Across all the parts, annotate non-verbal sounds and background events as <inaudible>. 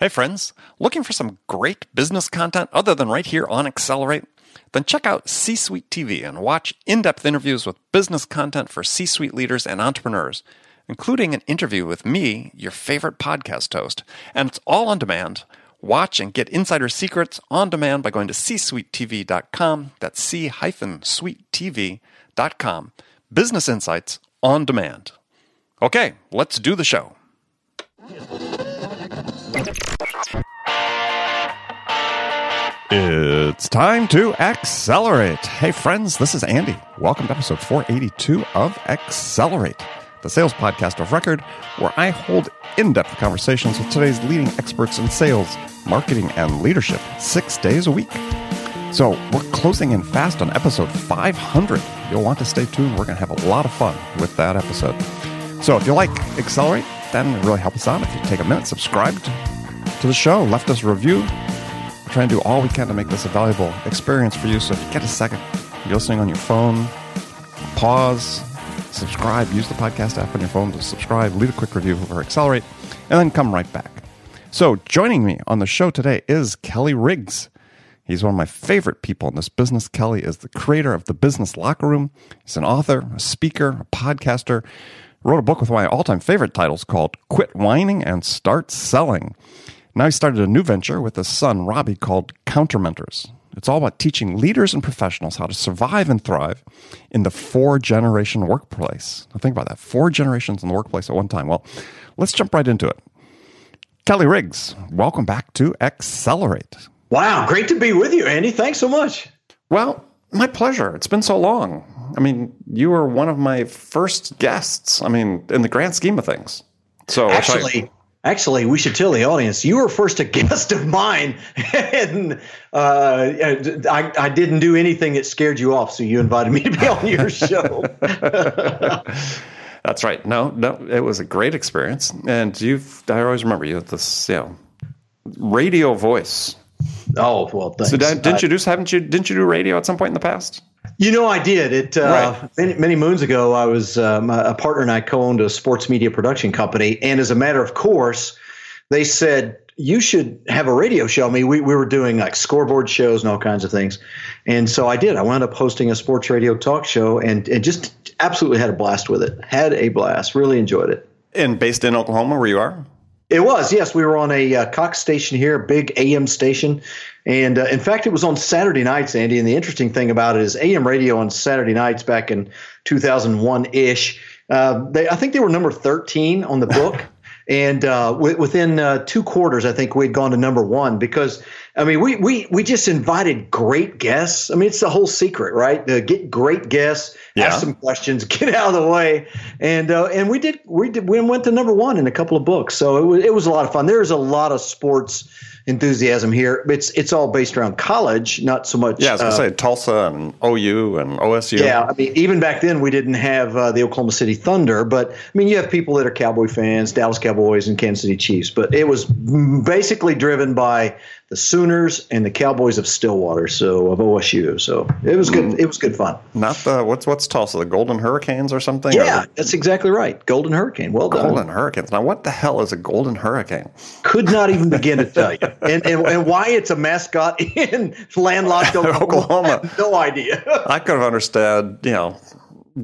Hey, friends, looking for some great business content other than right here on Accelerate? Then check out C Suite TV and watch in depth interviews with business content for C suite leaders and entrepreneurs, including an interview with me, your favorite podcast host. And it's all on demand. Watch and get insider secrets on demand by going to csuitetv.com. That's c suitetv.com. Business insights on demand. Okay, let's do the show. It's time to accelerate. Hey, friends, this is Andy. Welcome to episode 482 of Accelerate, the sales podcast of record, where I hold in depth conversations with today's leading experts in sales, marketing, and leadership six days a week. So, we're closing in fast on episode 500. You'll want to stay tuned. We're going to have a lot of fun with that episode. So, if you like Accelerate, then it really help us out if you take a minute, subscribed to the show, left us a review, try and do all we can to make this a valuable experience for you. So if you get a second, you're listening on your phone, pause, subscribe, use the podcast app on your phone to subscribe, leave a quick review or accelerate, and then come right back. So joining me on the show today is Kelly Riggs. He's one of my favorite people in this business. Kelly is the creator of the Business Locker Room. He's an author, a speaker, a podcaster. Wrote a book with one of my all-time favorite titles called Quit Whining and Start Selling. Now he started a new venture with his son, Robbie, called Countermentors. It's all about teaching leaders and professionals how to survive and thrive in the four generation workplace. Now think about that four generations in the workplace at one time. Well, let's jump right into it. Kelly Riggs, welcome back to Accelerate. Wow, great to be with you, Andy. Thanks so much. Well, my pleasure. It's been so long. I mean, you were one of my first guests. I mean, in the grand scheme of things. So actually, Actually, we should tell the audience you were first a <laughs> guest of mine, and uh, I, I, didn't do anything that scared you off. So you invited me to be on your <laughs> show. <laughs> That's right. No, no, it was a great experience, and you've. I always remember you with this, you know, radio voice. Oh well, thanks. So didn't you do? Haven't you? Didn't you do radio at some point in the past? You know, I did. It uh, right. many, many, moons ago. I was um, a partner and I co-owned a sports media production company, and as a matter of course, they said you should have a radio show. I mean, we, we were doing like scoreboard shows and all kinds of things, and so I did. I wound up hosting a sports radio talk show, and and just absolutely had a blast with it. Had a blast. Really enjoyed it. And based in Oklahoma, where you are. It was, yes. We were on a uh, Cox station here, a big AM station. And uh, in fact, it was on Saturday nights, Andy. And the interesting thing about it is AM radio on Saturday nights back in 2001 ish. Uh, I think they were number 13 on the <laughs> book. and uh, w- within uh, two quarters, I think we'd gone to number one because I mean, we we we just invited great guests. I mean, it's the whole secret, right? To get great guests, yeah. ask some questions, <laughs> get out of the way, and uh, and we did we did we went to number one in a couple of books. So it was it was a lot of fun. There's a lot of sports enthusiasm here. It's it's all based around college, not so much. Yeah, I was gonna uh, say Tulsa and OU and OSU. Yeah, I mean, even back then we didn't have uh, the Oklahoma City Thunder, but I mean, you have people that are Cowboy fans, Dallas Cowboys, and Kansas City Chiefs. But it was basically driven by the Sooners and the Cowboys of Stillwater, so of OSU. So it was good. Mm. It was good fun. Not the what's what's Tulsa, the Golden Hurricanes or something? Yeah, or that's exactly right. Golden Hurricane. Well done. Golden Hurricanes. Now, what the hell is a Golden Hurricane? Could not even begin to tell you, and, and and why it's a mascot <laughs> in landlocked <laughs> Oklahoma. Oklahoma. no idea. I could have understood, you know,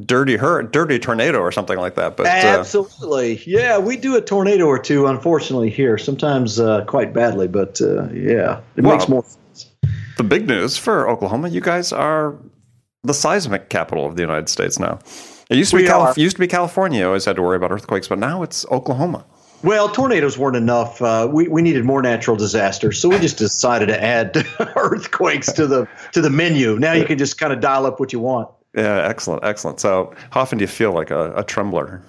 dirty hurt, dirty tornado or something like that. But absolutely, uh, yeah, we do a tornado or two. Unfortunately, here sometimes uh, quite badly, but uh, yeah, it well, makes more sense. The big news for Oklahoma, you guys are the seismic capital of the United States now. It used to be Calif- used to be California. You always had to worry about earthquakes, but now it's Oklahoma. Well, tornadoes weren't enough. Uh, we we needed more natural disasters, so we just decided to add <laughs> earthquakes to the to the menu. Now you can just kind of dial up what you want. Yeah, excellent, excellent. So, how often do you feel like a, a trembler?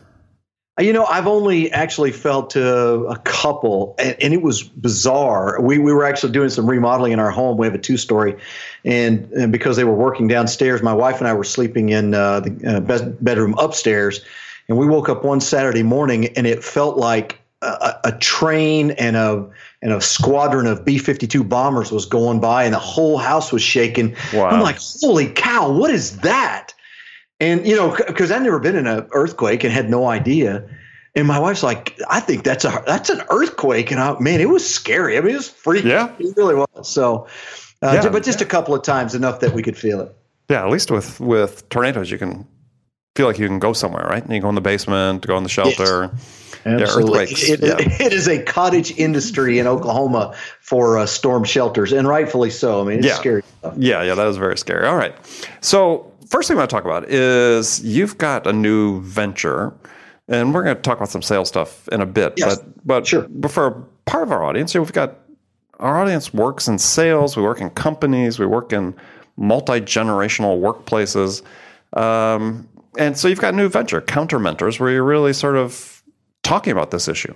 You know, I've only actually felt uh, a couple, and, and, it was bizarre. We we were actually doing some remodeling in our home. We have a two story, and, and because they were working downstairs, my wife and I were sleeping in uh, the uh, bedroom upstairs, and we woke up one Saturday morning, and it felt like a, a train and a and a squadron of B 52 bombers was going by and the whole house was shaking. Wow. I'm like, holy cow, what is that? And, you know, because I'd never been in an earthquake and had no idea. And my wife's like, I think that's a that's an earthquake, and I man, it was scary. I mean, it was freaky. Yeah, it really was. So, uh, yeah. but just a couple of times, enough that we could feel it. Yeah, at least with with tornadoes, you can feel like you can go somewhere, right? You go in the basement, go in the shelter. Yes. Absolutely. Yeah, it, yeah. it is a cottage industry in Oklahoma for uh, storm shelters, and rightfully so. I mean, it's yeah. scary stuff. Yeah, yeah, that is very scary. All right. So, first thing I want to talk about is you've got a new venture, and we're going to talk about some sales stuff in a bit. Yes. But, but sure. for part of our audience, we've got our audience works in sales, we work in companies, we work in multi generational workplaces. Um, and so you've got a new venture, Counter Mentors, where you're really sort of talking about this issue.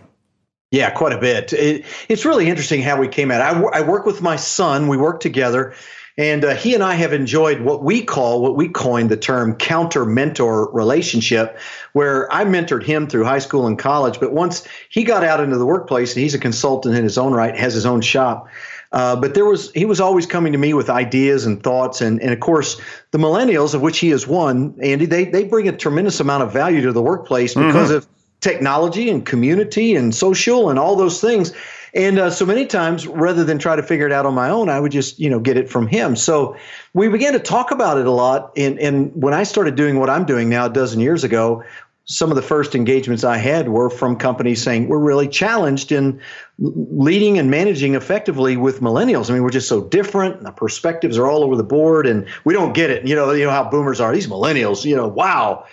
Yeah, quite a bit. It, it's really interesting how we came at it. I, I work with my son. We work together, and uh, he and I have enjoyed what we call, what we coined the term counter mentor relationship, where I mentored him through high school and college. But once he got out into the workplace, and he's a consultant in his own right, has his own shop. Uh, but there was he was always coming to me with ideas and thoughts, and and of course the millennials, of which he is one, Andy, they they bring a tremendous amount of value to the workplace because mm-hmm. of technology and community and social and all those things. And uh, so many times, rather than try to figure it out on my own, I would just, you know, get it from him. So we began to talk about it a lot. And, and when I started doing what I'm doing now a dozen years ago, some of the first engagements I had were from companies saying we're really challenged in leading and managing effectively with millennials. I mean, we're just so different. And the perspectives are all over the board, and we don't get it. You know, you know how boomers are. These millennials, you know, wow.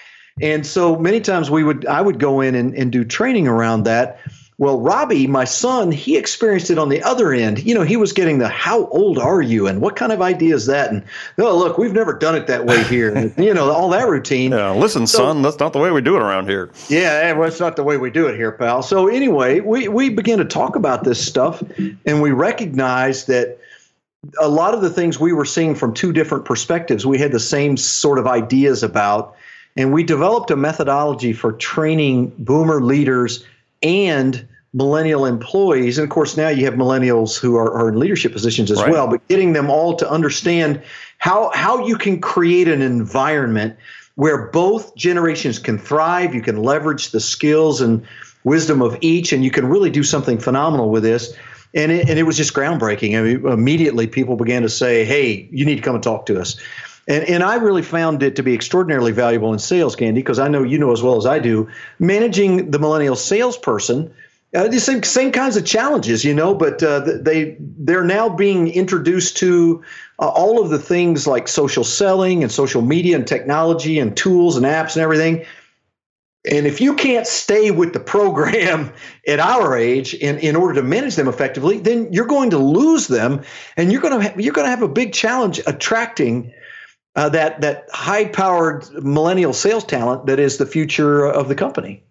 And so many times we would I would go in and, and do training around that. Well, Robbie, my son, he experienced it on the other end. You know, he was getting the "How old are you?" and "What kind of idea is that?" and "Oh, look, we've never done it that way here." <laughs> you know, all that routine. Yeah, listen, so, son, that's not the way we do it around here. Yeah, eh, well, it's not the way we do it here, pal. So anyway, we we began to talk about this stuff, and we recognized that a lot of the things we were seeing from two different perspectives, we had the same sort of ideas about and we developed a methodology for training boomer leaders and millennial employees. And of course, now you have millennials who are, are in leadership positions as right. well, but getting them all to understand how, how you can create an environment where both generations can thrive. You can leverage the skills and wisdom of each, and you can really do something phenomenal with this. And it, and it was just groundbreaking. I mean, immediately people began to say, hey, you need to come and talk to us. And, and I really found it to be extraordinarily valuable in sales, Andy, because I know you know as well as I do, managing the millennial salesperson. Uh, the same, same kinds of challenges, you know, but uh, they they're now being introduced to uh, all of the things like social selling and social media and technology and tools and apps and everything. And if you can't stay with the program <laughs> at our age in, in order to manage them effectively, then you're going to lose them, and you're going to ha- you're going to have a big challenge attracting uh, that that high powered millennial sales talent that is the future of the company.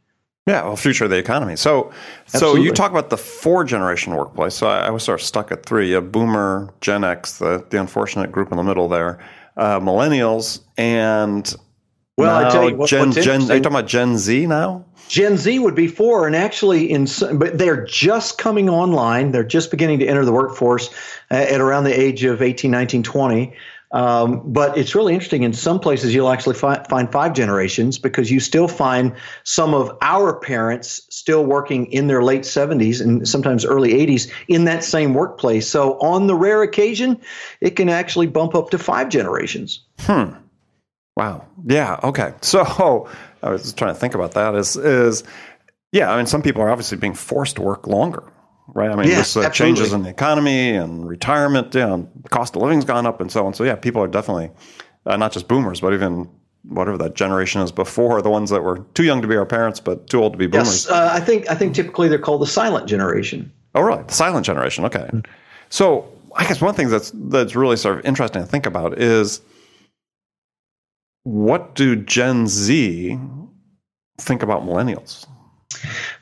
Yeah, well, future of the economy. So, Absolutely. so you talk about the four generation workplace. So I, I, was sort of stuck at three: a boomer, Gen X, the the unfortunate group in the middle there, uh, millennials, and well, I tell you, what, Gen Gen. Are you talking about Gen Z now? Gen Z would be four, and actually, in but they're just coming online. They're just beginning to enter the workforce uh, at around the age of 18, 19, 20. Um, but it's really interesting. In some places, you'll actually fi- find five generations because you still find some of our parents still working in their late 70s and sometimes early 80s in that same workplace. So, on the rare occasion, it can actually bump up to five generations. Hmm. Wow. Yeah. Okay. <laughs> So, I was just trying to think about that. Is is yeah. I mean, some people are obviously being forced to work longer right? I mean, yeah, this uh, changes in the economy and retirement, you know, cost of living's gone up and so on. So yeah, people are definitely uh, not just boomers, but even whatever that generation is before the ones that were too young to be our parents, but too old to be boomers. Yes, uh, I think I think typically they're called the silent generation. Oh, really? The silent generation. Okay. Mm-hmm. So I guess one thing that's that's really sort of interesting to think about is what do Gen Z think about millennials?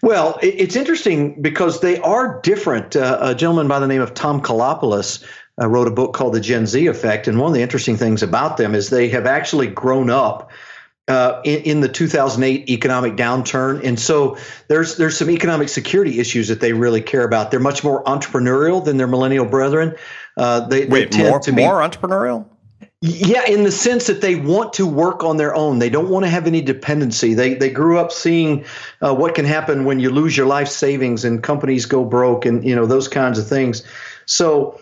Well, it's interesting because they are different. Uh, a gentleman by the name of Tom Koulopoulos uh, wrote a book called The Gen Z Effect. And one of the interesting things about them is they have actually grown up. Uh, in, in, the 2008 economic downturn, and so there's there's some economic security issues that they really care about. They're much more entrepreneurial than their millennial brethren. Uh, they, Wait, they tend more, to be more entrepreneurial. Yeah, in the sense that they want to work on their own. They don't want to have any dependency. They they grew up seeing uh, what can happen when you lose your life savings and companies go broke and you know those kinds of things. So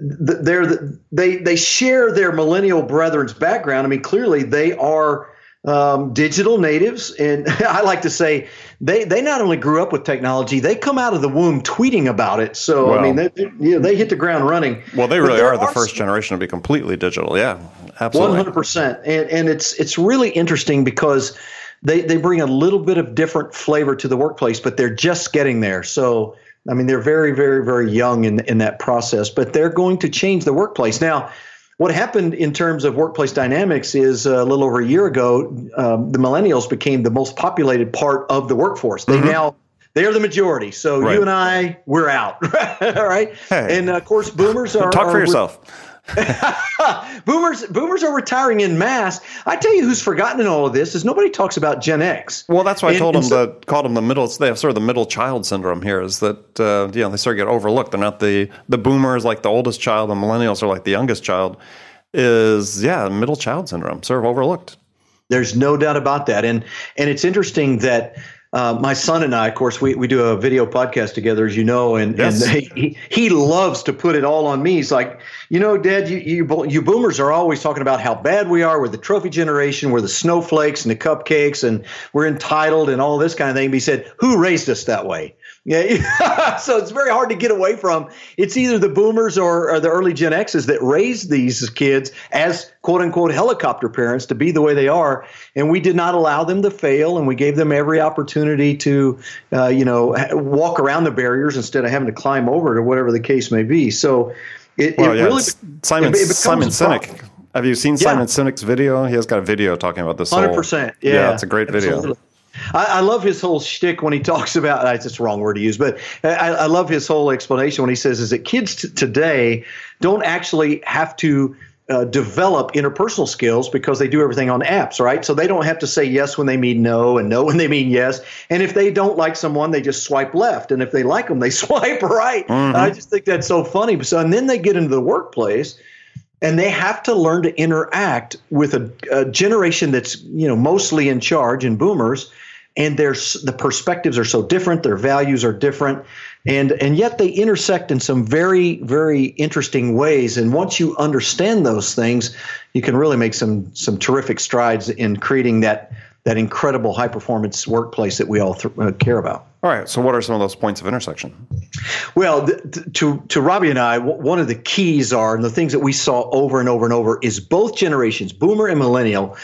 they're they they share their millennial brethren's background. I mean, clearly they are um, digital natives, and <laughs> I like to say they they not only grew up with technology, they come out of the womb tweeting about it. So well, I mean, they, you know, they hit the ground running. Well, they really are the first generation to be completely digital. Yeah, absolutely, one hundred percent. And and it's it's really interesting because they they bring a little bit of different flavor to the workplace, but they're just getting there. So. I mean, they're very, very, very young in in that process, but they're going to change the workplace now what happened in terms of workplace dynamics is uh, a little over a year ago, um, the millennials became the most populated part of the workforce. They mm-hmm. now they're the majority. So right. you and I, we're out. <laughs> All right. Hey. And of course, boomers are. Talk for are, yourself. <laughs> boomers boomers are retiring in mass. I tell you who's forgotten in all of this is nobody talks about Gen X. Well, that's why I told them so, the called them the middle. They have sort of the middle child syndrome here. Is that uh, you know they sort of get overlooked. They're not the the boomers like the oldest child. The millennials are like the youngest child. Is yeah, middle child syndrome, sort of overlooked. There's no doubt about that, and and it's interesting that uh, my son and I, of course, we, we do a video podcast together, as you know, and, yes. and <laughs> he, he loves to put it all on me. He's like, you know, Dad, you, you, you boomers are always talking about how bad we are. We're the trophy generation. We're the snowflakes and the cupcakes, and we're entitled and all this kind of thing. But he said, who raised us that way? Yeah, <laughs> so it's very hard to get away from. It's either the boomers or, or, the early Gen X's that raised these kids as quote unquote helicopter parents to be the way they are, and we did not allow them to fail, and we gave them every opportunity to, uh, you know, walk around the barriers instead of having to climb over it or whatever the case may be. So, it, well, it yeah, really Simon it, it Simon Sinek. Have you seen yeah. Simon Sinek's video? He has got a video talking about this. Hundred percent. Yeah, yeah, it's a great video. I, I, love his whole shtick when he <laughs> talks about. It's just the wrong word to use, but I, I love his whole explanation when he says is that kids t- today don't actually have to uh, develop interpersonal skills because they do everything on apps, right? So they don't have to say yes when they mean no and no when they mean yes. And if they don't like someone, they just swipe left. And if they like them, they <laughs> swipe right. Mm-hmm. I just think that's so funny. So and then they get into the workplace and they have to learn to interact with a, a generation that's you know mostly in charge and boomers and there's the perspectives are so different their values are different and and yet they intersect in some very very interesting ways. And once you understand those things you can really make some some terrific strides in creating that that incredible high performance workplace that we all th- uh, care about. All right so what are some of those points of intersection? Well th- to to robbie and I, w- one of the keys are and the things that we saw over and over and over is both generations boomer and millennial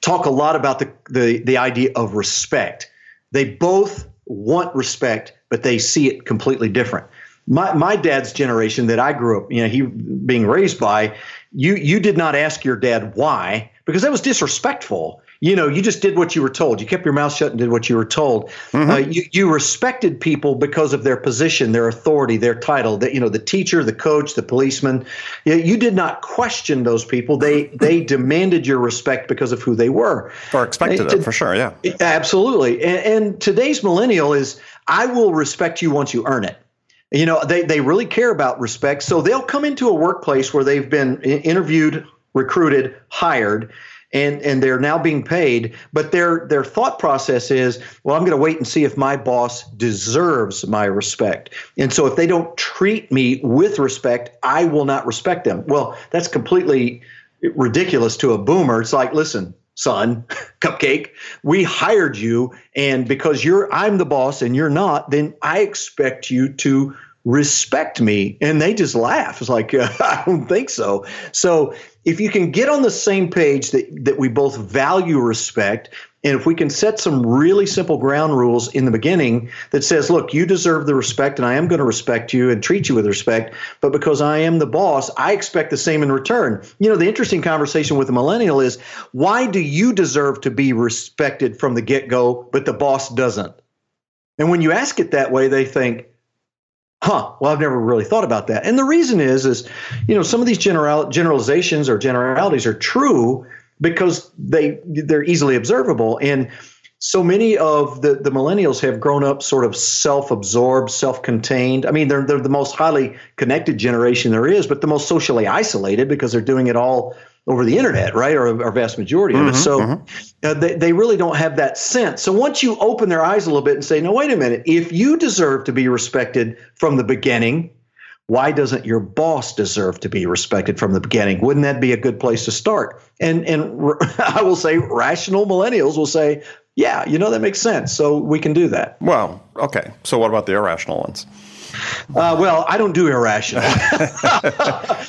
talk a lot about the, the, the idea of respect. They both want respect, but they see it completely different. My, my dad's generation that I grew up, you know, he being raised by, you you did not ask your dad why because that was disrespectful you know, you just did what you were told. You kept your mouth shut and did what you were told. Mm-hmm. Uh, you, you respected people because of their position, their authority, their title. That you know, the teacher, the coach, the policeman. You, you did not question those people. They they <laughs> demanded your respect because of who they were, or expected it for sure. Yeah, absolutely. And, and today's millennial is, I will respect you once you earn it you know they, they really care about respect so they'll come into a workplace where they've been interviewed recruited hired and and they're now being paid but their their thought process is well i'm going to wait and see if my boss deserves my respect. And so if they don't treat me with respect i will not respect them. Well that's completely ridiculous to a boomer. It's like listen son <laughs> cupcake we hired you and because you're i'm the boss and you're not then i expect you to respect me and they just laugh. It's like uh, <laughs> i don't think so. So if you can get on the same page that, that we both value respect and if we can set some really simple ground rules in the beginning that says look you deserve the respect and i am going to respect you and treat you with respect but because i am the boss i expect the same in return. You know the interesting conversation with a millennial is why do you deserve to be respected from the get-go but the boss doesn't? And when you ask it that way they think huh well i've never really thought about that. And the reason is is you know some of these general generalizations or generalities are true because they they're easily observable. And so many of the, the millennials have grown up sort of self-absorbed self-contained. I mean they're, they're the most highly connected generation there is but the most socially isolated because they're doing it all over the internet, right? Or a vast majority of it. So mm-hmm. uh, they, they really don't have that sense. So once you open their eyes a little bit and say, no, wait a minute, if you deserve to be respected from the beginning, why doesn't your boss deserve to be respected from the beginning? Wouldn't that be a good place to start? And and <laughs> I will say rational millennials will say, yeah, you know that makes sense. So we can do that. Well, okay. So what about the irrational ones? Uh, well, I don't do irrational. <laughs>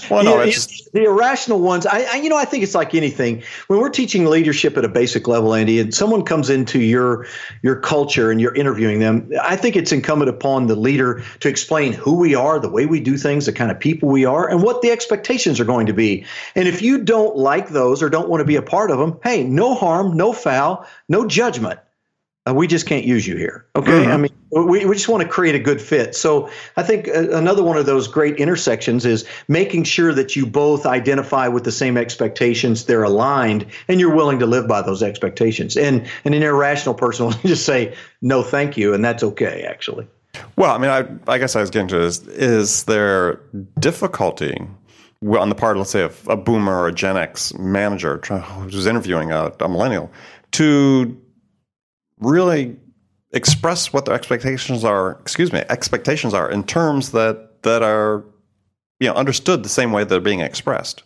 well, no, you, just... the irrational ones. I, I, you know, I think it's like anything. When we're teaching leadership at a basic level, Andy, and someone comes into your your culture and you're interviewing them, I think it's incumbent upon the leader to explain who we are, the way we do things, the kind of people we are, and what the expectations are going to be. And if you don't like those or don't want to be a part of them, hey, no harm, no foul, no judgment uh, we just can't use you here. Okay. Mm-hmm. I mean, we, we just want to create a good fit. So I think uh, another one of those great intersections is making sure that you both identify with the same expectations, they're aligned, and you're willing to live by those expectations. And, and an irrational person <laughs> will just say, no, thank you. And that's okay, actually. Well, I mean, I, I guess I was getting to is, is there difficulty on the part, let's say, of a boomer or a Gen X manager who's interviewing a, a millennial to really express what their expectations are excuse me expectations are in terms that that are you know understood the same way they're being expressed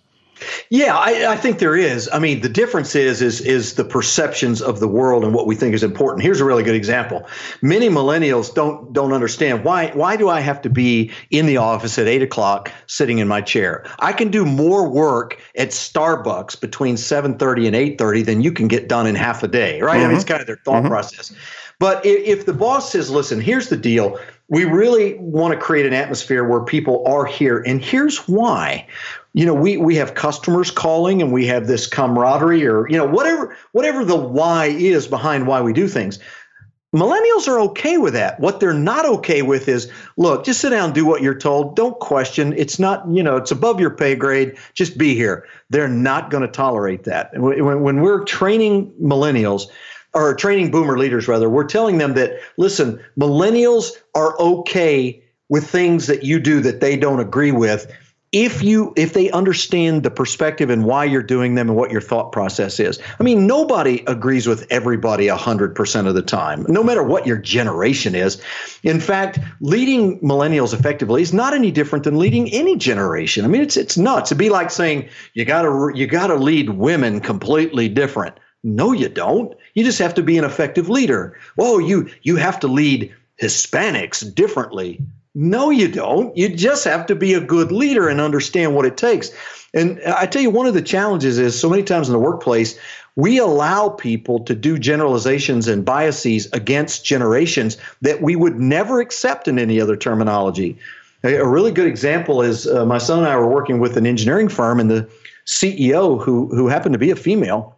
yeah, I, I, think there is. I mean, the difference is is is the perceptions of the world and what we think is important. Here's a really good example. Many millennials don't don't understand why why do I have to be in the office at eight o'clock sitting in my chair? I can do more work at Starbucks between seven thirty and eight thirty than you can get done in half a day, right? Mm-hmm. I mean, it's mm-hmm. kind of their thought mm-hmm. process. But if, if the boss says, "Listen, here's the deal," we really want to create an atmosphere where people are here and here's why you know we we have customers calling and we have this camaraderie or you know whatever whatever the why is behind why we do things. Millennials are okay with that. What they're not okay with is look just sit down do what you're told. Don't question. It's not you know it's above your pay grade. Just be here. They're not going to tolerate that. When, when we're training millennials or training boomer leaders rather we're telling them that listen millennials are okay with things that you do that they don't agree with if you if they understand the perspective and why you're doing them and what your thought process is. I mean nobody agrees with everybody 100% of the time no matter what your generation is. In fact leading millennials effectively is not any different than leading any generation. I mean it's it's nuts. It'd be like saying you got to you got to lead women completely different. No you don't. You just have to be an effective leader. Whoa you you have to lead hispanics differently no, you don't. You just have to be a good leader and understand what it takes. And I tell you, one of the challenges is so many times in the workplace, we allow people to do generalizations and biases against generations that we would never accept in any other terminology. A really good example is uh, my son and I were working with an engineering firm, and the CEO, who who happened to be a female,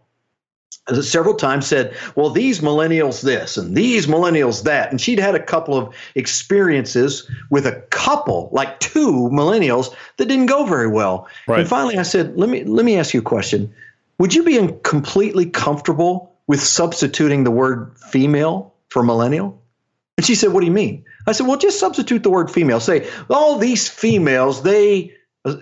several times said, Well, these millennials this and these millennials that. And she'd had a couple of experiences with a couple, like two millennials, that didn't go very well. Right. And finally I said, Let me let me ask you a question. Would you be completely comfortable with substituting the word female for millennial? And she said, What do you mean? I said, Well, just substitute the word female. Say, all these females, they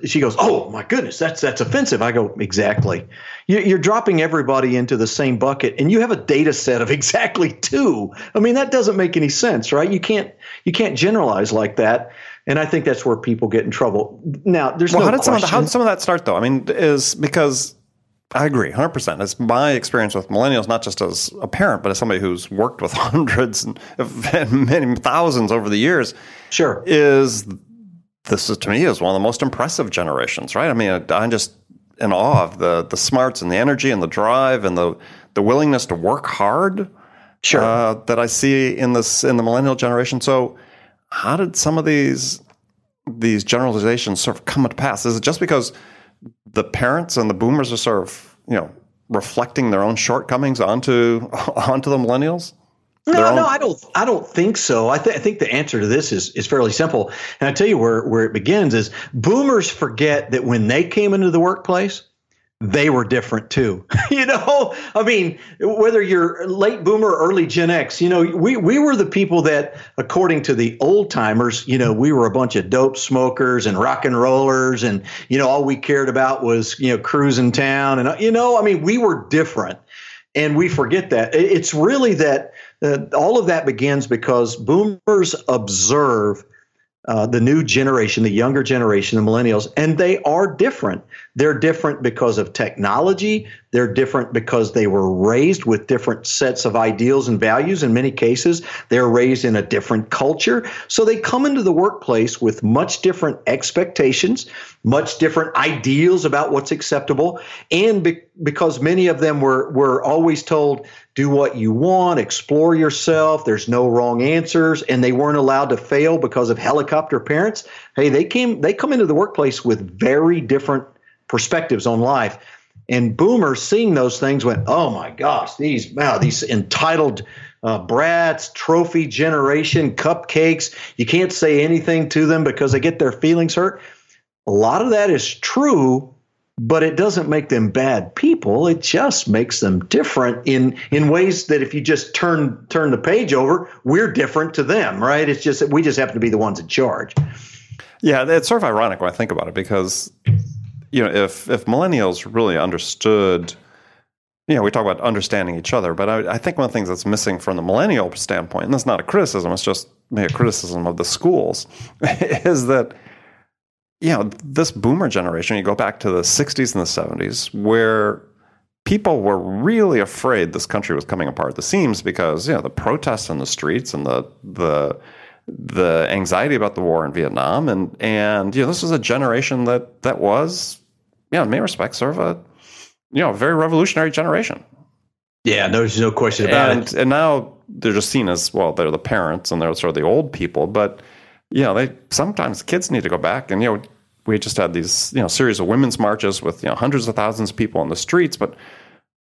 she goes, "Oh my goodness, that's that's offensive." I go, "Exactly. You're dropping everybody into the same bucket, and you have a data set of <laughs> exactly two. I mean, that doesn't make any sense, right? You can't you can't generalize like that." And I think that's where people get in trouble. Now, there's well, no how did question. some of the, how did some of that start though? I mean, is because I agree, hundred percent. It's my experience with millennials, not just as a parent, but as somebody who's worked with <laughs> hundreds and many thousands over the years. Sure, is this is to me is one of the most impressive generations, right? I mean, I'm just in awe of the the smarts and the energy and the drive and the the willingness to work hard. Sure. Uh, that I see in this in the millennial generation. So, how did some of these these generalizations sort of come to pass? Is it just because the parents and the boomers are sort of you know reflecting their own shortcomings onto <laughs> onto the millennials? No, no, I don't. I don't think so. I, th- I, think the answer to this is is fairly simple, and I tell you where where it begins is boomers forget that when they came into the workplace, they were different too. <laughs> you know, I mean, whether you're late boomer or early Gen X, you know, we, we were the people that, according to the old timers, you know, we were a bunch of dope smokers and rock and rollers. And, you know, all we cared about was, you know, cruising town. And, you know, I mean, we were different. And we forget that. It's really that uh, all of that begins because boomers observe uh, the new generation, the younger generation, the millennials, and they are different. They're different because of technology. They're different because they were raised with different sets of ideals and values. In many cases, they're raised in a different culture. So they come into the workplace with much different expectations, much different ideals about what's acceptable. And be- because many of them were, were always told, do what you want, explore yourself, there's no wrong answers, and they weren't allowed to fail because of helicopter parents. Hey, they came they come into the workplace with very different perspectives on life. And boomers seeing those things went, oh my gosh, these wow, these entitled uh, brats, trophy generation, cupcakes. You can't say anything to them because they get their feelings hurt. A lot of that is true, but it doesn't make them bad people. It just makes them different in in ways that if you just turn turn the page over, we're different to them, right? It's just that we just happen to be the ones in charge. Yeah, it's sort of ironic when I think about it because you know, if if millennials really understood, you know, we talk about understanding each other, but I, I think one of the things that's missing from the millennial standpoint, and that's not a criticism, it's just maybe a criticism of the schools, <laughs> is that you know this boomer generation. You go back to the '60s and the '70s, where people were really afraid this country was coming apart at the seams because you know the protests in the streets and the the the anxiety about the war in Vietnam, and and you know this was a generation that that was, you know, in many respects, sort of a you know very revolutionary generation. Yeah, there's no question about and, it. And now they're just seen as well, they're the parents and they're sort of the old people, but know, they sometimes kids need to go back and you know we just had these you know series of women's marches with you know hundreds of thousands of people on the streets, but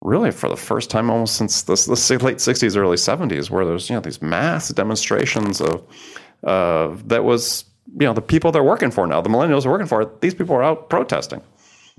really for the first time almost since the, the late 60s early 70s where there's you know these mass demonstrations of uh, that was you know the people they're working for now the millennials are working for these people are out protesting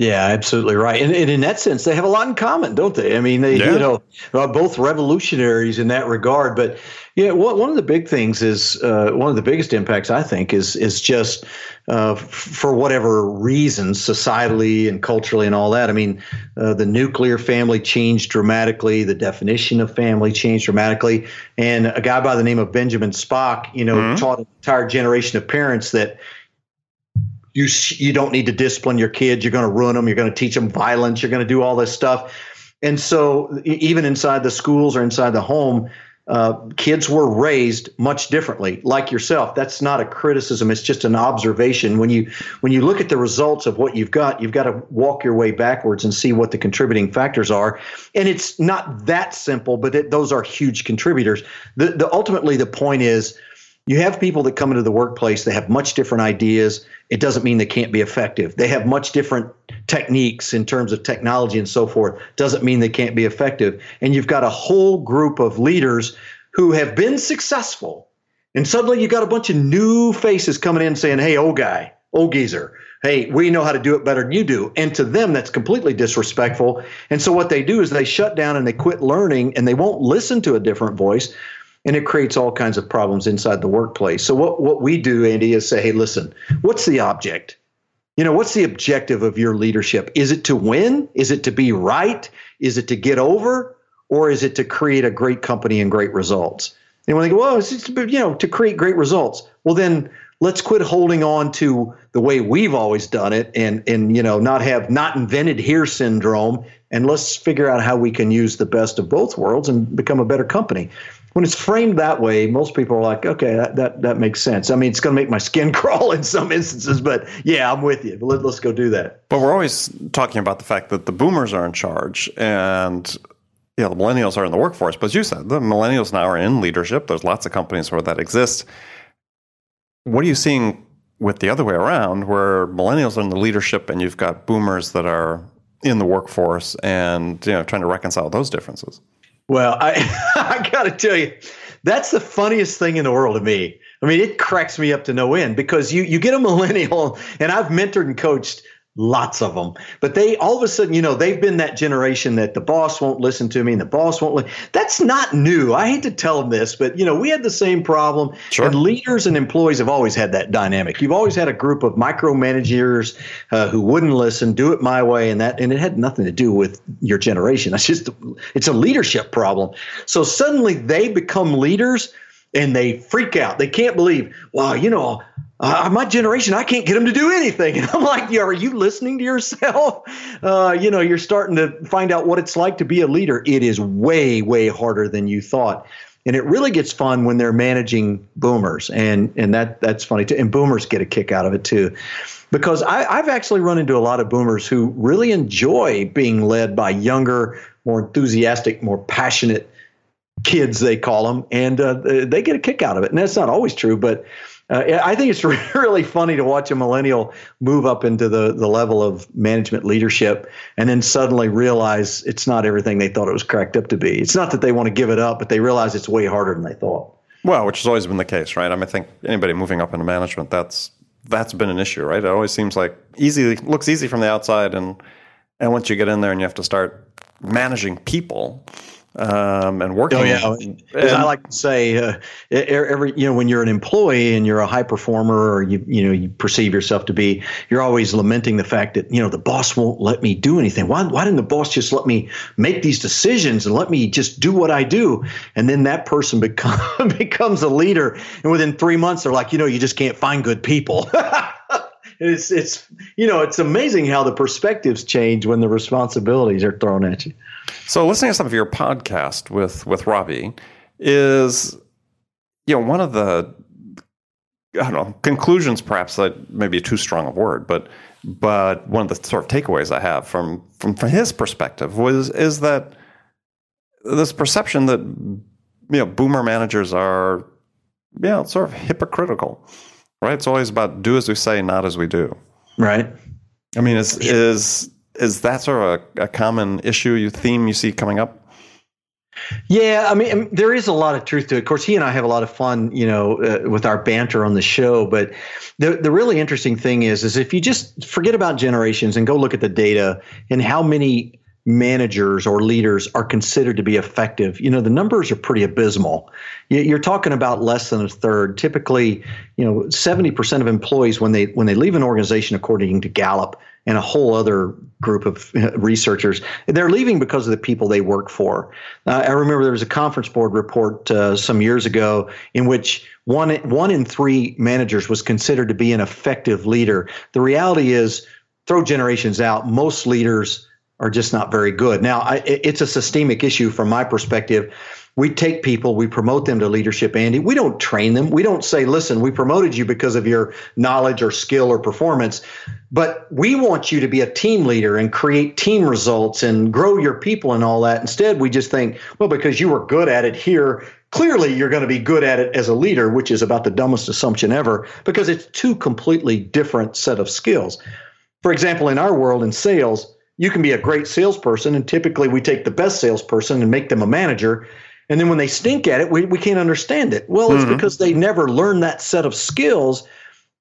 yeah, absolutely right. And, and, in that sense, they have a lot in common, don't they? I mean, they yeah. you know are both revolutionaries in that regard. But yeah, one, one of the big things is uh, one of the biggest impacts I think is is just uh, for whatever reasons, societally and culturally and all that. I mean, uh, the nuclear family changed dramatically. The definition of family changed dramatically. And a guy by the name of Benjamin Spock, you know, mm-hmm. taught an entire generation of parents that you you don't need to discipline your kids. You're going to ruin them. You're going to teach them violence. You're going to do all this stuff. And so, even inside the schools or inside the home, uh, kids were raised much differently. Like yourself, that's not a criticism. It's just an observation. When you when you look at the results of what you've got, you've got to walk your way backwards and see what the contributing factors are. And it's not that simple, but it, those are huge contributors. The, the ultimately the point is you have people that come into the workplace they have much different ideas. It doesn't mean they can't be effective. They have much different techniques in terms of technology and so forth. Doesn't mean they can't be effective. And you've got a whole group of leaders who have been successful and suddenly you've got a bunch of new faces coming in saying hey old guy old geezer. Hey we know how to do it better than you do. And to them that's completely disrespectful. And so what they do is they shut down and they quit learning and they won't listen to a different voice and it creates all kinds of problems inside the workplace. So what what we do, Andy, is say, hey, listen, what's the object? You know, what's the objective of your leadership? Is it to win? Is it to be right? Is it to get over? Or is it to create a great company and great results? And when they go, well, it's just, you know, to create great results. Well, then let's quit holding on to the way we've always done it and and you know not have not invented here syndrome and let's figure out how we can use the best of both worlds and become a better company when it's framed that way, most people are like, okay, that, that, that makes sense. I mean, it's going to make my skin <laughs> crawl in some instances, but yeah, I'm with you. Let, let's go do that. But we're always talking about the fact that the boomers are in charge and yeah, the millennials are in the workforce. But as you said, the millennials now are in leadership. There's lots of companies where that exists. What are you seeing with the other way around, where millennials are in the leadership and you've got boomers that are in the workforce and you know trying to reconcile those differences? Well, I <laughs> I got to tell you, that's the funniest thing in the world to me. I mean, it cracks me up to no end because you you get a <laughs> millennial, and I've mentored and coached lots of them. But they all of a sudden, you know, they've been that generation that the boss won't listen to me and the boss won't. Li- That's not new. I hate to tell them this, but you know, we had the same problem. Sure. And leaders and employees have always had that dynamic. You've always had a group of micromanagers uh, who wouldn't listen, do it my way, and that, and it had nothing to do with your generation. That's just it's a leadership problem. So suddenly they become leaders and they freak out. They can't believe, wow, you know, uh, my generation, I can't get them to do anything. <laughs> And I'm like, are you listening to yourself? <laughs> Uh, you know, you're starting to find out what it's like to be a leader. It is way, way harder than you thought. And it really gets fun when they're managing boomers, and and that that's funny too. And boomers get a kick out of it too, because I, I've actually run into a lot of boomers who really enjoy being led by younger, more enthusiastic, more passionate kids they call them, and uh, they get a kick out of it. And that's not always true, but uh, I think it's <laughs> really funny to watch a millennial move up into the the level of management leadership, and then suddenly realize it's not everything they thought it was cracked up to be. It's not that they want to give it up, but they realize it's way harder than they thought. Well, which has always been the case, right? I mean, I think anybody moving up into management, that's that's been an issue, right? It always seems like easy looks easy from the outside, and and once you get in there and you have to start managing people, um, and working. Oh yeah, as I like to say, uh, every you know when you're an employee and you're a high performer, or you you know you perceive yourself to be, you're always lamenting the fact that you know the boss won't let me do anything. Why why didn't the boss just let me make these decisions and let me just do what I do? And then that person become, <laughs> becomes a leader, and within three months they're like, you know, you just can't find good people. <laughs> it's it's you know it's amazing how the perspectives change when the responsibilities are thrown at you. So listening to some of your podcast with with Robbie is you know one of the I don't know conclusions perhaps that may be too strong a word, but but one of the sort of takeaways I have from from, from his perspective was is that this perception that you know boomer managers are you know sort of hypocritical right? It's always about do as we say, not as we do. Right. I mean, is is is that sort of a, a common issue, you theme you see coming up? Yeah, I mean, there is a lot of truth to it. Of course, he and I have a lot of fun, you know, uh, with our banter on the show. But the the really interesting thing is, is if you just forget about generations and go look at the data and how many managers or leaders are considered to be effective, you know, the numbers are pretty abysmal. You're talking about less than a third. Typically, you know, 70% of employees when they when they leave an organization, according to Gallup and a whole other group of <laughs> researchers, they're leaving because of the people they work for. Uh, I remember there was a conference board report uh, some years ago in which one one in three managers was considered to be an effective leader. The reality is, throw generations out, most leaders are just not very good. Now, I, it's a systemic issue from my perspective. We take people, we promote them to leadership, Andy. We don't train them. We don't say, listen, we promoted you because of your knowledge or skill or performance, but we want you to be a team leader and create team results and grow your people and all that. Instead, we just think, well, because you were good at it here, clearly you're going to be good at it as a leader, which is about the dumbest assumption ever because it's two completely different set of skills. For example, in our world in sales, you can be a great salesperson, and typically we take the best salesperson and make them a manager. And then when they stink at it, we, we can't understand it. Well, it's mm-hmm. because they never learned that set of skills.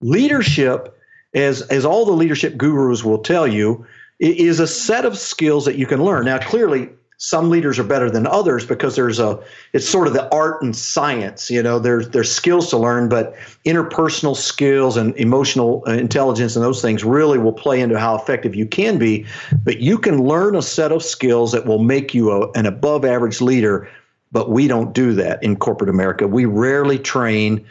Leadership, as as all the leadership gurus will tell you, is a set of skills that you can learn. Now, clearly, some leaders are better than others because there's a it's sort of the art and science you know there's there's skills to learn but interpersonal skills and emotional uh, intelligence and those things really will play into how effective you can be but you can learn a set of skills that will make you a, an above average leader but we don't do that in corporate america. We rarely train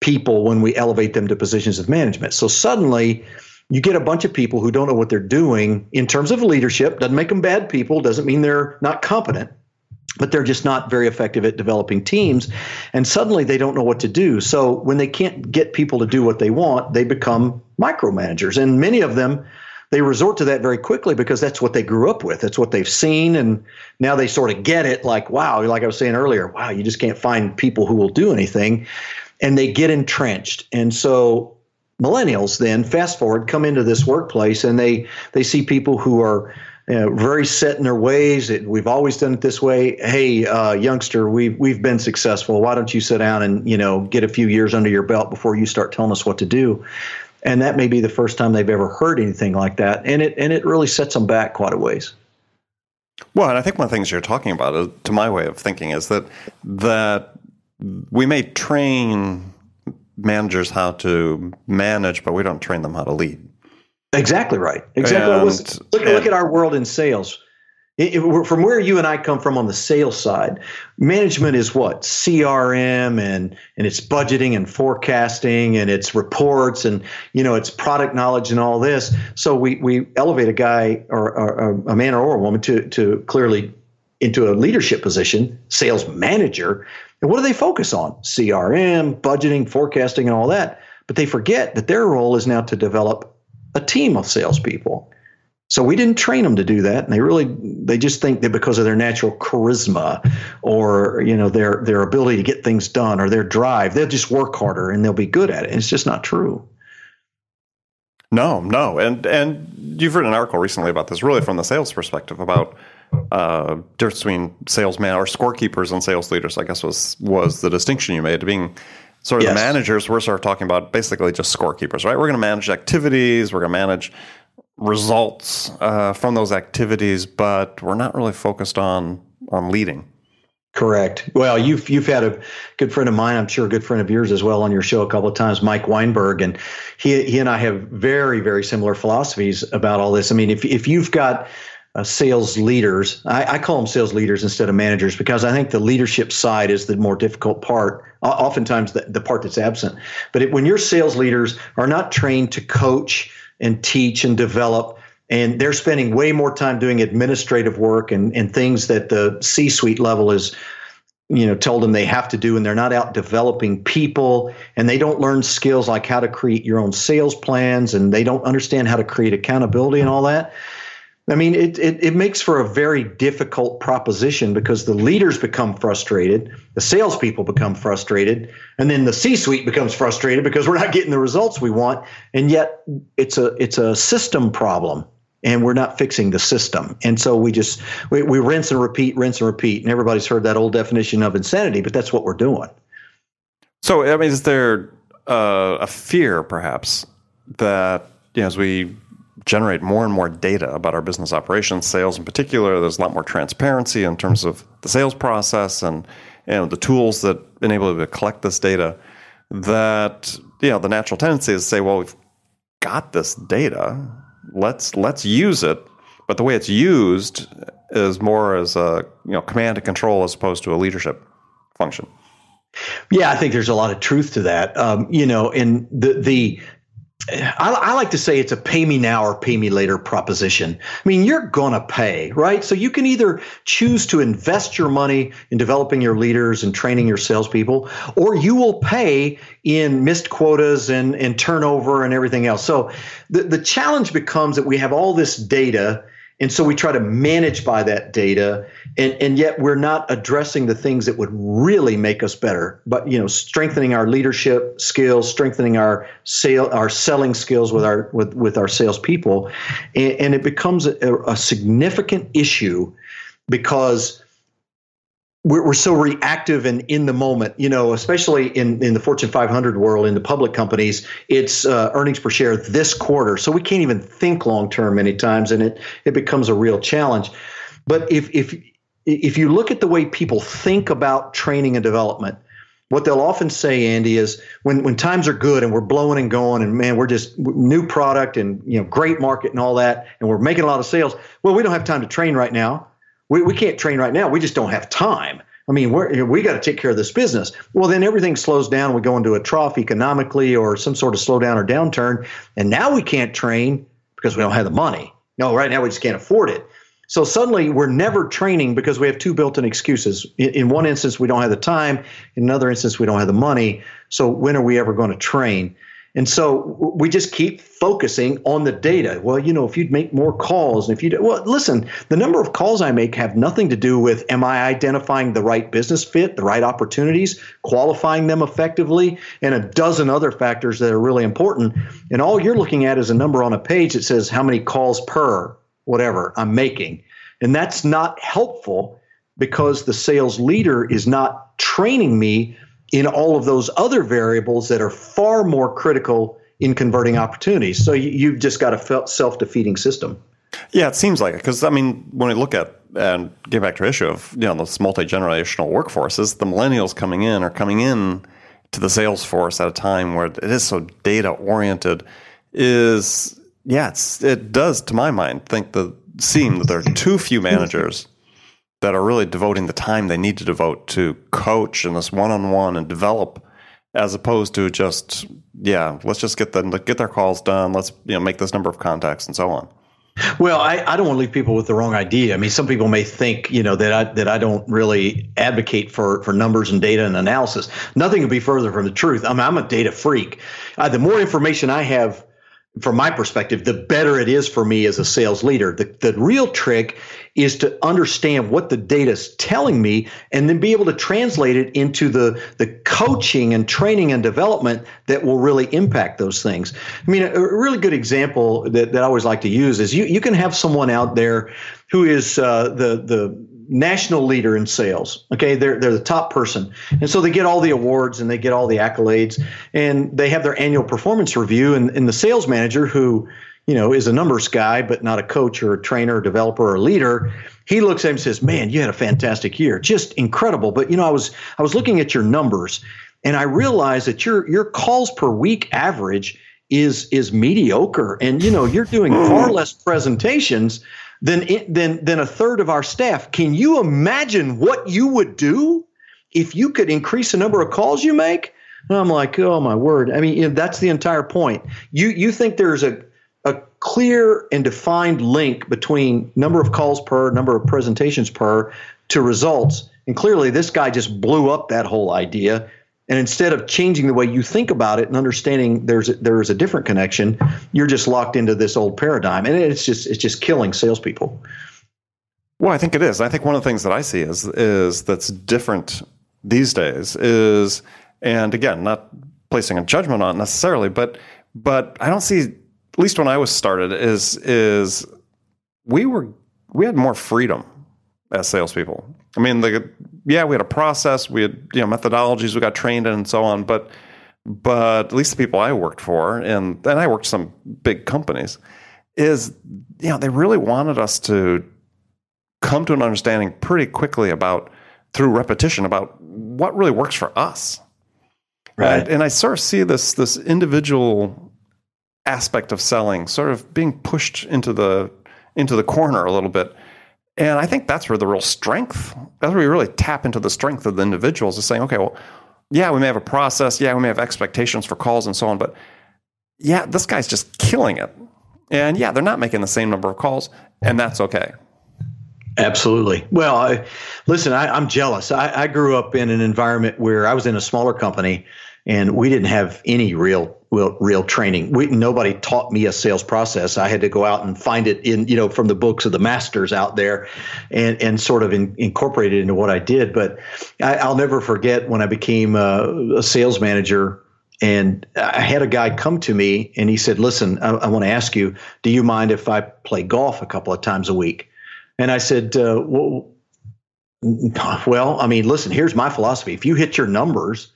people when we elevate them to positions of management. So suddenly you get a bunch of people who don't know what they're doing in terms of leadership. Doesn't make them bad people, doesn't mean they're not competent, but they're just not very effective at developing teams. And suddenly they don't know what to do. So when they can't get people to do what they want, they become micromanagers. And many of them, they resort to that very quickly because that's what they grew up with. That's what they've seen. And now they sort of get it like, wow, like I was saying earlier, wow, you just can't find people who will do anything. And they get entrenched. And so millennials then fast forward come into this workplace and they they see people who are you know, very set in their ways. It, we've always done it this way. Hey, uh, youngster, we've we've been successful. Why don't you sit down and you know get a few years under your belt before you start telling us what to do? and that may be the first time they've ever heard anything like that, and it and it really sets them back quite a ways. Well, and I think one of the things you're talking about, to my way of thinking, is that that we may train managers how to manage, but we don't train them how to lead. Exactly right. Exactly. And, look, and, look at our world in sales. It, it, from where you and I come from on the sales side, management is what CRM and and it's budgeting and forecasting and it's reports and you know it's product knowledge and all this. So we we elevate a guy or, or a man or a woman to to clearly into a leadership position, sales manager. And what do they focus on? CRM, budgeting, forecasting, and all that. But they forget that their role is now to develop a team of salespeople. So we didn't train them to do that, and they really they just think that because of their natural charisma, or you know their their ability to get things done, or their drive, they'll just work harder and they'll be good at it. And it's just not true. No, no, and and you've written an article recently about this, really from the sales perspective about uh, difference between salesmen or scorekeepers and sales leaders. I guess was was the distinction you made being sort of yes. the managers. We're sort of talking about basically just scorekeepers, right? We're going to manage activities. We're going to manage results uh, from those activities, but we're not really focused on on leading. Correct. Well, you've you've had a good friend of mine, I'm sure a good friend of yours as well, on your show a couple of times, Mike Weinberg, and he he and I have very very similar philosophies about all this. I mean, if if you've got uh, sales leaders, I, I, call them sales leaders instead of managers because I think the leadership side is the more difficult part. Oftentimes, the, the part that's absent. But it, when your sales leaders are not trained to coach and teach and develop. And they're spending way more time doing administrative work and, and things that the C suite level is, you know, told them they have to do. And they're not out developing people and they don't learn skills like how to create your own sales plans and they don't understand how to create accountability and all that. I mean, it, it, it, makes for a very difficult proposition because the leaders become frustrated, the salespeople become frustrated, and then the C-suite becomes frustrated because we're not getting the results we want. And yet, it's a it's a system problem, and we're not fixing the system. And so we just we, we rinse and repeat, rinse and repeat. And everybody's heard that old definition of insanity, but that's what we're doing. So, I mean, is there uh, a fear, perhaps, that you know, as we generate more and more data about our business operations, sales in particular. There's a lot more transparency in terms of the sales process and you know, the tools that enable you to collect this data. That you know, the natural tendency is to say, well, we've got this data. Let's let's use it. But the way it's used is more as a you know command and control as opposed to a leadership function. Yeah, I think there's a lot of truth to that. Um, you know, and the the I, I, like to say it's a pay me now or pay me later proposition. I mean, you're going to pay, right? So you can either choose to invest your money in developing your leaders and training your salespeople, or you will pay in missed quotas and, and turnover and everything else. So the, the challenge becomes that we have all this data and so we try to manage by that data, and, and yet we're not addressing the things that would really make us better. But you know, strengthening our leadership skills, strengthening our sale, our selling skills with our with with our salespeople, and, and it becomes a, a significant issue because we're, we're so reactive and in the moment, you know, especially in, in the Fortune 500 world, in the public companies, it's uh, earnings per share this quarter. So we can't even think long term many times, and it, it becomes a real challenge. But if, if, if you look at the way people think about training and development, what they'll often say, Andy, is when, when times are good and we're blowing and going and man, we're just new product and you know great market and all that, and we're making a lot of sales. Well, we don't have time to train right now we, we can't train right now. We just don't have time. I mean, we're, we got to take care of this business. Well, then everything slows down. We go into a trough economically or some sort of slowdown or downturn. And now we can't train because we don't have the money. No, right now we just can't afford it. So suddenly we're never training because we have two built in excuses. In, in one instance, we don't have the time. In another instance, we don't have the money. So when are we ever going to train? And so we just keep focusing on the data. Well, you know, if you'd make more calls, and if you well, listen, the number of calls I make have nothing to do with am I identifying the right business fit, the right opportunities, qualifying them effectively, and a dozen other factors that are really important. And all you're looking at is a number on a page that says how many calls per whatever I'm making. And that's not helpful because the sales leader is not training me in all of those other variables that are far more critical in converting opportunities. So you, you've just got a self defeating system. Yeah, it seems like it because I mean, when we look at and get back to the issue of you know this multi generational workforces, the millennials coming in are coming in to the sales force at a time where it is so data oriented. Is yeah, it does to my mind think the seem that there are too few managers that are really devoting the time they need to devote to coach and this one on one and develop as opposed to just yeah let's just get the get their calls done let's you know make this number of contacts and so on well, I, I don't want to leave people with the wrong idea. I mean, some people may think, you know, that I that I don't really advocate for for numbers and data and analysis. Nothing could be further from the truth. I mean, I'm a data freak. Uh, the more information I have from my perspective, the better it is for me as a sales leader. The, the real trick is to understand what the data is telling me and then be able to translate it into the, the coaching and training and development that will really impact those things. I mean, a, a really good example that, that I always like to use is you, you can have someone out there who is uh, the, the national leader in sales. Okay, they're they're the top person, and so they get all the awards and they get all the accolades, and they have their annual performance review. And, and the sales manager, who you know is a numbers guy but not a coach or a trainer, or developer or leader, he looks at him and says, "Man, you had a fantastic year, just incredible." But you know, I was I was looking at your numbers, and I realized that your your calls per week average is is mediocre, and you know you're doing far mm. less presentations than, than, than a third of our staff. Can you imagine what you would do if you could increase the number of calls you make? And I'm like, oh my word. I mean, you know, that's the entire point. You you think there's a a clear and defined link between number of calls per, number of presentations per to results. And clearly this guy just blew up that whole idea and instead of changing the way you think about it and understanding there's a, there is a different connection, you're just locked into this old paradigm, and it's just it's just killing salespeople. Well, I think it is. I think one of the things that I see is is that's different these days is, and again, not placing a judgment on necessarily, but but I don't see at least when I was started is is we were we had more freedom as salespeople. I mean, the yeah, we had a process, we had you know methodologies, we got trained in, and so on. But but at least the people I worked for, and and I worked some big companies, is you know they really wanted us to come to an understanding pretty quickly about through repetition about what really works for us. Right. And, and I sort of see this this individual aspect of selling sort of being pushed into the into the corner a little bit and I think that's where the real strength, that's where we really tap into the strength of the individuals is saying, okay, well, yeah, we may have a process. Yeah, we may have expectations for calls and so on. But yeah, this guy's just killing it. And yeah, they're not making the same number of calls, and that's okay. Absolutely. Well, I, listen, I, am jealous. I, I grew up in an environment where I was in a smaller company and we didn't have any real real, real training. We, nobody taught me a sales process. I had to go out and find it in you know from the books of the masters out there, and and sort of in, incorporate it into what I did. But I, will never forget when I became a, a sales manager. And I had a guy come to me and he said, Listen, I, I want to ask you, do you mind if I play golf a couple of times a week? And I said, uh, well, well, I mean, listen, here's my philosophy. If you hit your numbers,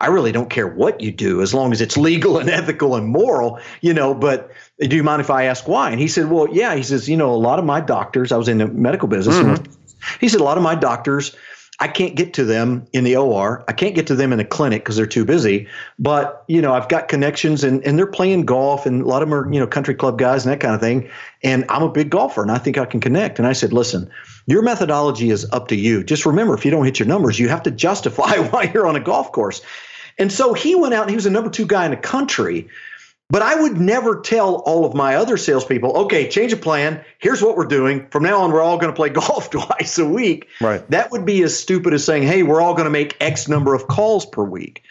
I really don't care what you do as long as it's legal and <laughs> ethical and moral, you know. But do you mind if I ask why? And he said, Well, yeah. He says, You know, a lot of my doctors, I was in the medical business. Mm-hmm. He said, A lot of my doctors, I can't get to them in the OR. I can't get to them in the clinic because they're too busy. But, you know, I've got connections and, and they're playing golf and a lot of them are, you know, country club guys and that kind of thing. And I'm a big golfer and I think I can connect. And I said, listen, your methodology is up to you. Just remember, if you don't hit your numbers, you have to <laughs> justify <laughs> why you're on a golf course. And so he went out and he was a number two guy in the country. But I would never tell all of my other salespeople, okay, change of plan. Here's what we're doing. From now on, we're all going to play <laughs> golf twice a week. Right. That would be as stupid as saying, hey, we're all going to make X number of calls per week.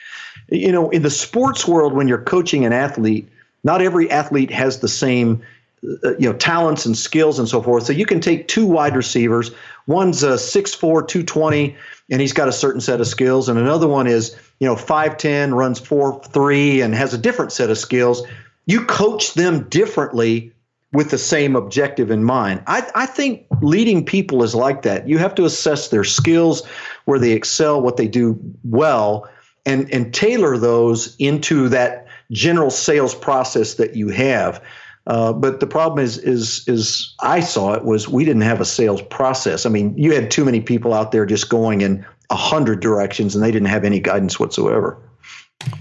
You know, in the sports world, when you're coaching an athlete, not every athlete has the same Uh, you know talents and skills and so forth. So you can take two wide receivers. One's a 6'4", 220, and he's got a certain set of skills, and another one is you know 5'10", runs four three, and has a different set of skills. You coach them differently with the same objective in mind. I, I think leading people is like that. You have to assess their skills, where they excel, what they do well, and and tailor those into that general sales process that you have. Uh, but the problem is, is, is I saw it was we didn't have a sales process. I mean, you had too many people out there just going in a hundred directions, and they didn't have any guidance whatsoever.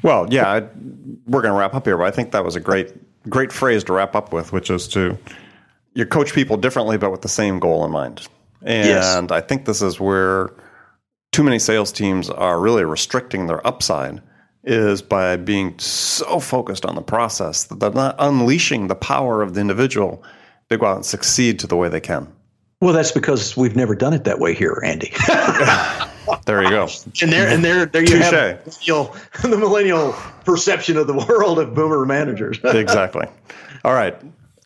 Well, yeah, I, we're going to wrap up here, but I think that was a great, great phrase to wrap up with, which is to you coach people differently, but with the same goal in mind. And yes. I think this is where too many sales teams are really restricting their upside is by being so focused on the process that they're not unleashing the power of the individual to go out and succeed to the way they can. Well, that's because we've never done it that way here, Andy. <laughs> there you go. And there, and there, there you Touché. have millennial, <laughs> the millennial perception of the world of boomer managers. <laughs> exactly. All right,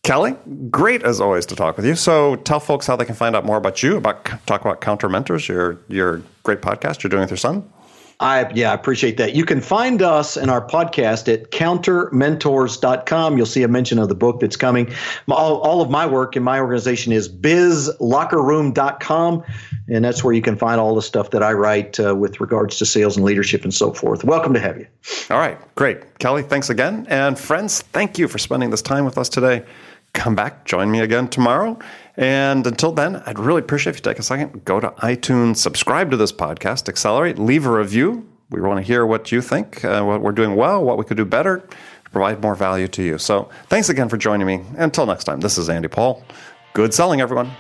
Kelly, great as always to talk with you. So tell folks how they can find out more about you, about talk about Counter Mentors, your your great podcast you're doing with your son. I yeah, I appreciate that. You can find us in our podcast at countermentors.com. You'll see a mention of the book that's coming. All, all of my work in my organization is bizlockerroom.com, and that's where you can find all the stuff that I write uh, with regards to sales and leadership and so forth. Welcome to have you. All right, great. Kelly, thanks again. And friends, thank you for spending this time with us today. Come back, join me again tomorrow. And until then, I'd really appreciate if you take a second, go to iTunes, subscribe to this podcast, accelerate, leave a review. We want to hear what you think, uh, what we're doing well, what we could do better, provide more value to you. So thanks again for joining me. Until next time, this is Andy Paul. Good selling, everyone.